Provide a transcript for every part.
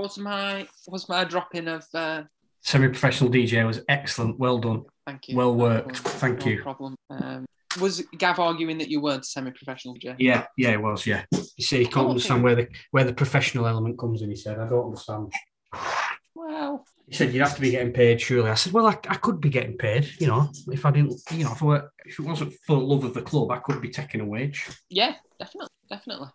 was my was my dropping of uh, Semi-professional DJ was excellent. Well done. thank you. Well No worked. problem. Thank No you. problem. Um, was Gav arguing that you weren't a semi-professional DJ? Yeah, yeah, it was. Yeah. You see, he can't Oh, understand where the where the professional element comes in. He said, "I don't understand." Well, He said, "You'd have to be getting paid, surely." I said, "Well, I, I could be getting paid. You know, if I didn't, you know, if, I were, if it wasn't for love of the club, I could be taking a wage." yeah, definitely, definitely.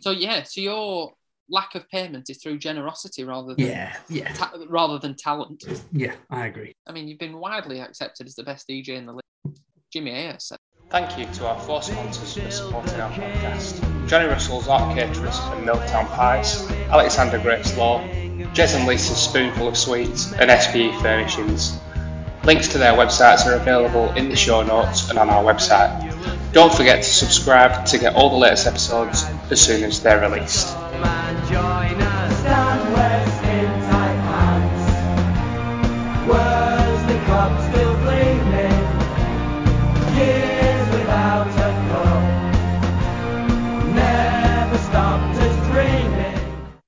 So yeah, so your lack of payment is through generosity rather than Yeah, yeah, ta- rather than talent. yeah. I agree. I mean, you've been widely accepted as the best DJ in the league. Jimmy Ayers said. Thank you to our four sponsors for supporting our podcast. Johnny Russell's Art Caterers and Milltown Pies, Alexander Grace Law, Jez and Lisa's Spoonful of Sweets, and SPE Furnishings. Links to their websites are available in the show notes and on our website. Don't forget to subscribe to get all the latest episodes as soon as they're released.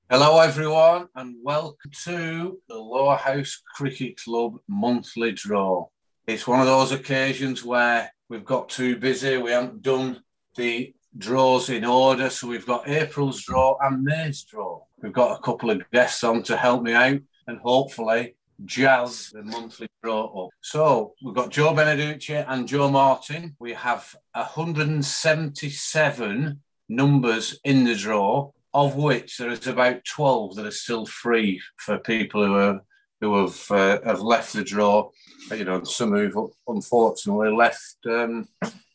Hello, everyone, and welcome to the Lower House Cricket Club monthly draw. It's one of those occasions where we've got too busy, we haven't done the draws in order, so we've got April's draw and May's draw. We've got a couple of guests on to help me out and hopefully jazz the monthly draw up. So we've got Joe Beneducci and Joe Martin. We have 177 numbers in the draw, of which there is about 12 that are still free for people who are who have uh, have left the draw. You know, some who've unfortunately left um,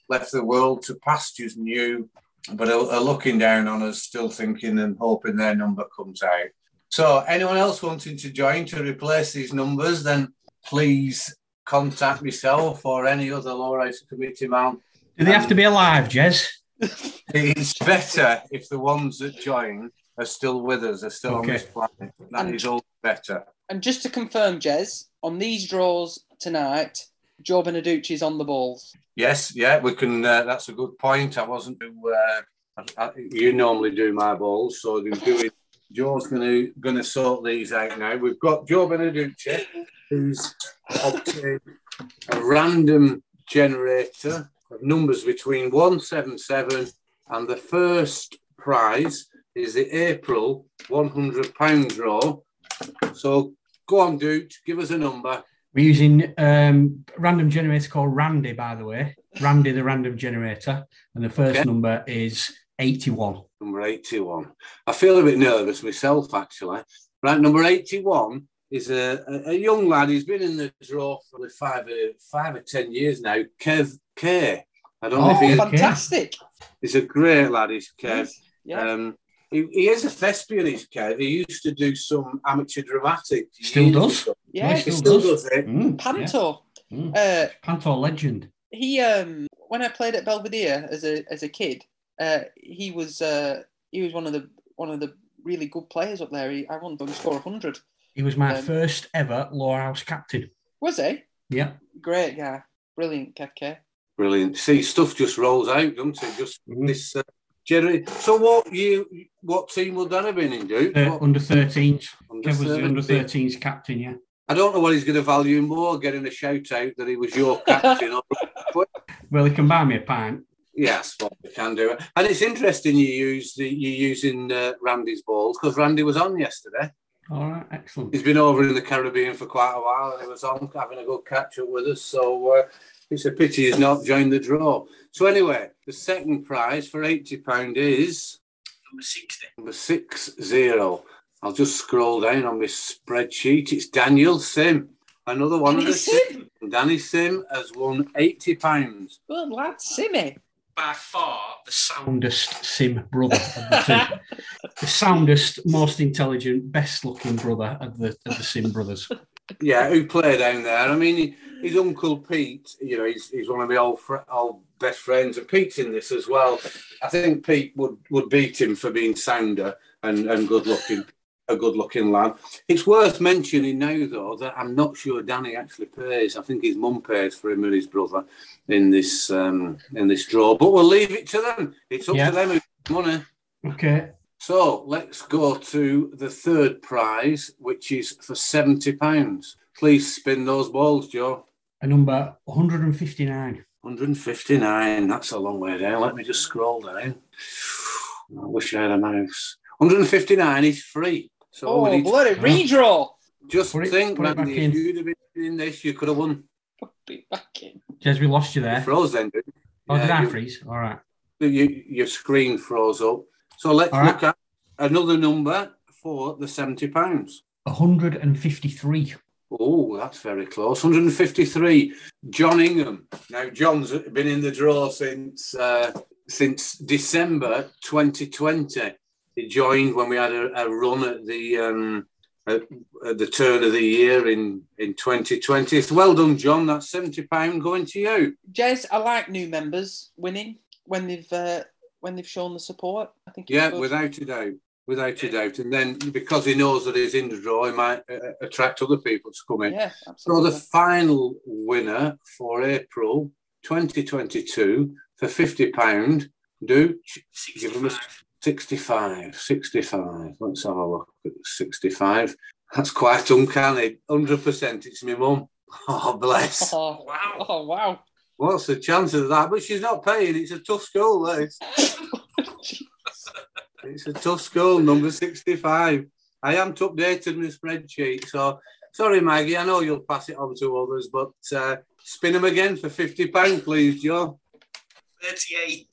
left the world to pastures new, but are, are looking down on us, still thinking and hoping their number comes out. So, anyone else wanting to join to replace these numbers, then please contact myself or any other Lower House Committee man. Do they have to be alive, Jez? It's better if the ones that join are still with us, are still Okay. on this planet. That is all better. And just to confirm, Jez, on these draws tonight, Joe Beneducci's on the balls. Yes, yeah, we can. Uh, that's a good point. I wasn't. Uh, I, you normally do my balls, so they're doing. Joe's going to sort these out now. We've got Joe Beneducci, who's obtained a random generator of numbers between one seven seven, and the first prize is the April one hundred pound draw. So go on, Duke, give us a number. We're using um, a random generator called Randy, by the way. Randy, the random generator, and the first Okay. number is eighty-one. Number 81. I feel a bit nervous myself, actually. Right, number 81 is a, a, a young lad. He's been in the draw for five, uh, five or 10 years now. Kev K. I don't know Oh, if Oh, he's, fantastic. he's a great lad, he's Kev. Yeah. Um, he, he is a thespian, he's Kev. He used to do some amateur dramatic. Still does? ago. yeah. He He Still still does. does it. Mm, yeah. Panto. Mm. Uh, Panto legend. he um when I played at Belvedere as a as a kid, uh, he was uh, he was one of the one of the really good players up there. He, I want him to score hundred. He was my Um, first ever Lower House captain. Was he? Yeah. Great guy, brilliant Kev K. Brilliant. See, stuff just rolls out, doesn't it? Just Mhm. this. Uh, gener- so, what you, what team would that have been in, Duke? Uh, under 13s. under Kev was the under 13s captain, yeah. I don't know what he's going to value more, getting a shout out that he was your captain. Well, he can buy me a pint. yes, well, we can do it. And it's interesting you use the you using uh, Randy's balls because Randy was on yesterday. All right, excellent. He's been over in the Caribbean for quite a while, and he was on having a good catch up with us. So uh, it's a pity he's not joined the draw. So anyway, the second prize for eighty pound is Number 60. number six zero. I'll just scroll down on this spreadsheet. It's Daniel Sim. Another one of Danny the Sim. Danny Sim has won eighty pounds. Good lad, Simmy. By far the soundest Sim brother of the two. the soundest, most intelligent, best looking brother of the, of the Sim brothers. Yeah, who play down there? I mean, his uncle Pete. You know, he's, he's one of my old fr- old best friends, and Pete's in this as well. I think Pete would, would beat him for being sounder and, and good looking, a good looking lad. It's worth mentioning now though that I'm not sure Danny actually pays. I think his mum pays for him and his brother in this um, in this draw. But we'll leave it to them. It's up Yeah. to them money. Okay. So let's go to the third prize, which is for seventy pounds. Please spin those balls, Joe. A number 159. 159. That's a long way down. Let me just scroll down. I wish I had a mouse. 159 is free. So we Oh, need to bloody redraw. just Put it- think, it Randy, if in. you'd have been in this, you could have won. Put it back in. Jez, we lost you there. Froze then, didn't you? Oh, did Yeah, I you- freeze? All right. you, your screen froze up. So let's All right. look at another number for the seventy pounds. 153. Oh, that's very close. 153. John Ingham. Now John's been in the draw since uh, since December 2020. He joined when we had a, a run at the um, at, at the turn of the year in in 2020. So well done, John. That's 70 pound going to you. Jez, I like new members winning when they've uh, when they've shown the support. I think. Yeah, without a doubt. Without a doubt. And then because he knows that he's in the draw, he might uh, attract other people to come in. Yeah, absolutely. So the final winner for April 2022 for 50 pound, do give him a 65, 65. Let's have a look at 65. That's quite uncanny. 100% it's my mum. Oh, bless. Oh wow! Oh wow! What's the chance of that? But she's not paying. It's a tough school, this. It's a tough school, number 65. I haven't updated my spreadsheet, so sorry, Maggie. I know you'll pass it on to others, but uh, spin them again for £50, please, Joe. 38.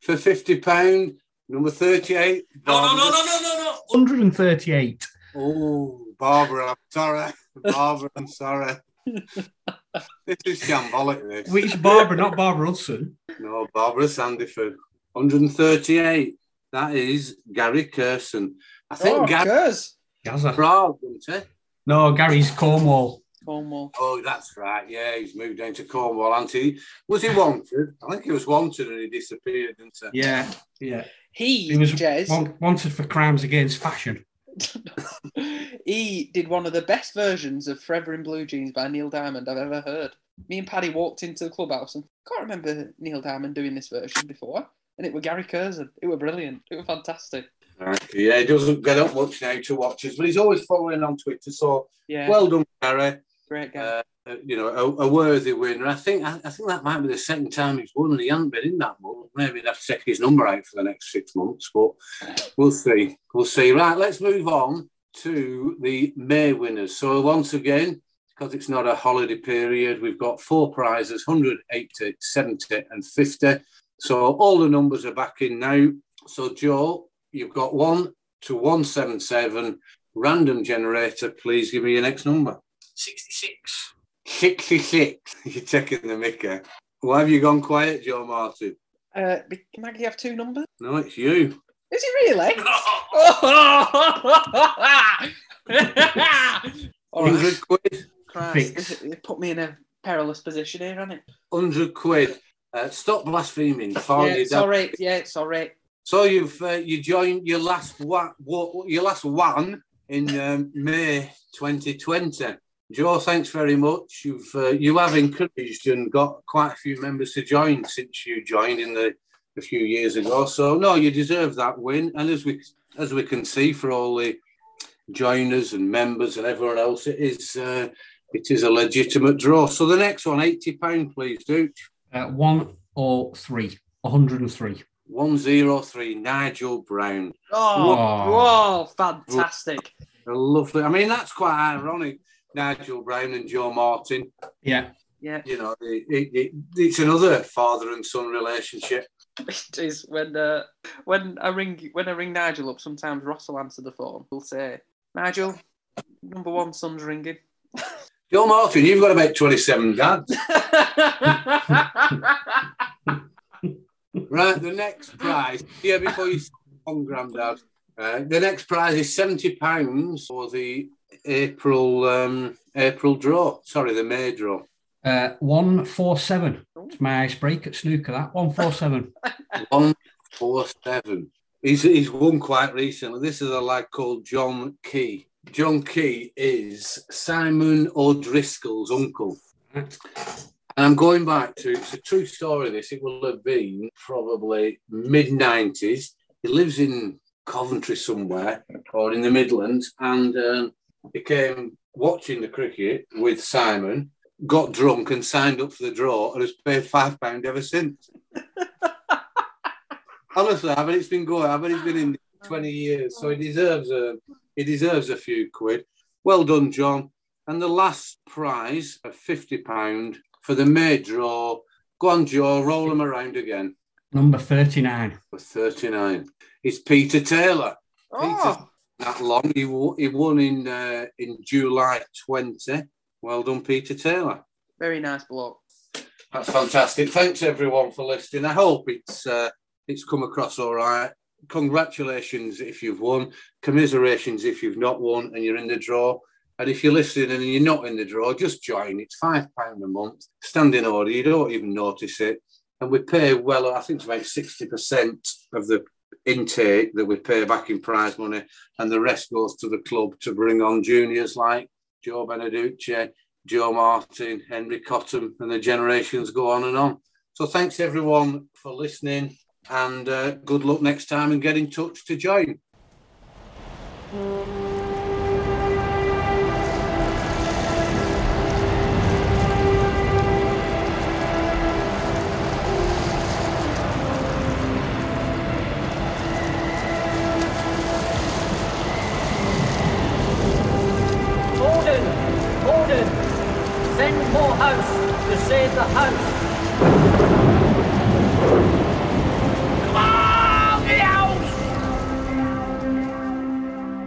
For £50, number 38. No, no, no, no, no, no, no. 138. Oh, Barbara, I'm sorry. Barbara, I'm sorry. this is shambolic, this. Which Barbara, not Barbara Hudson. No, Barbara Sandiford. 138. That is Gary Curson. I think Oh, Gary Gers. Gaza. Prague, isn't he? No, Gary's Cornwall. Cornwall. Oh, that's right. Yeah, he's moved down to Cornwall, hasn't he? Was he wanted? I think he was wanted and he disappeared, didn't he? Yeah, yeah. He, He was Jez, wanted for crimes against fashion. he did one of the best versions of Forever in Blue Jeans by Neil Diamond I've ever heard. Me and Paddy walked into the clubhouse and can't remember Neil Diamond doing this version before. And it were Gary Curzon. It were brilliant. It were fantastic. Right. Yeah, he doesn't get up much now to watch us, but he's always following on Twitter. So Yeah, well done, Gary. great guy. Uh, you know, a, a worthy winner. I think I, I think that might be the second time he's won, he hasn't been in that much. Maybe have to check his number out for the next six months, but we'll see. We'll see. Right, let's move on to the May winners. So once again, because it's not a holiday period, we've got four prizes: 180, 70, and 50. So all the numbers are back in now. So Joe, you've got one to 177. Random generator, please give me your next number. 66. 66. You're taking the mickey. Why have you gone quiet, Joe Martin? Uh, Maggie have two numbers? No, it's you. Is he really? 100 quid. Christ, it put me in a perilous position here, hasn't it? 100 quid. Uh, stop blaspheming. Follow yeah, it's all right. Yeah, it's all right. So you've uh, you joined your last wa- wa- your last one in um, May 2020. Joe, thanks very much. You've uh, you have encouraged and got quite a few members to join since you joined in the a few years ago. So no, you deserve that win. And as we as we can see for all the joiners and members and everyone else, it is uh, it is a legitimate draw. So the next one, 80 pound, please, Duke. Uh, 103. 103. 103, Nigel Brown. Oh, Wow. whoa, fantastic. A lovely. I mean, that's quite ironic. Nigel Brown and Joe Martin. Yeah. Yeah, You know, it, it, it, it's another father and son relationship. it is when uh, when I ring when I ring Nigel up. Sometimes Ross will answer the phone. He'll say, "Nigel, number one son's ringing." Joe Martin, you've got about 27 dads. Right, the next prize. Yeah, before you on Grandad. Uh, the next prize is seventy pounds for the April um, April draw. Sorry, the May draw. Uh, 147. It's my ice break at snooker, that. 147. One four seven. He's he's won quite recently. This is a lad called John Key. John Key is Simon O'Driscoll's uncle. And I'm going back to it's a true story. This it will have been probably mid nineties. He lives in Coventry somewhere or in the Midlands, and um, he came watching the cricket with Simon, got drunk and signed up for the draw, and has paid five pound ever since. Honestly, I mean, it's been going. I mean, he's been in twenty years, so he deserves a he deserves a few quid. Well done, John. And the last prize of fifty pound for the May draw. Go on, Joe, roll them around again Number 39. for thirty nine. It's Peter Taylor. Oh, That long he, wo- he won in uh, in July twenty. Well done, Peter Taylor. very nice bloke. That's fantastic. Thanks everyone for listening. I hope it's uh, it's come across all right. Congratulations if you've won. Commiserations if you've not won and you're in the draw. And if you're listening and you're not in the draw, just join. It's five pound a month. Standing order. You don't even notice it. And we pay well. I think it's about sixty percent of the intake that we pay back in prize money, and the rest goes to the club to bring on juniors like Joe Beneducci, Joe Martin, Henry Cotton, and the generations go on and on. So thanks everyone for listening, and uh, good luck next time and get in touch to join. Gordon!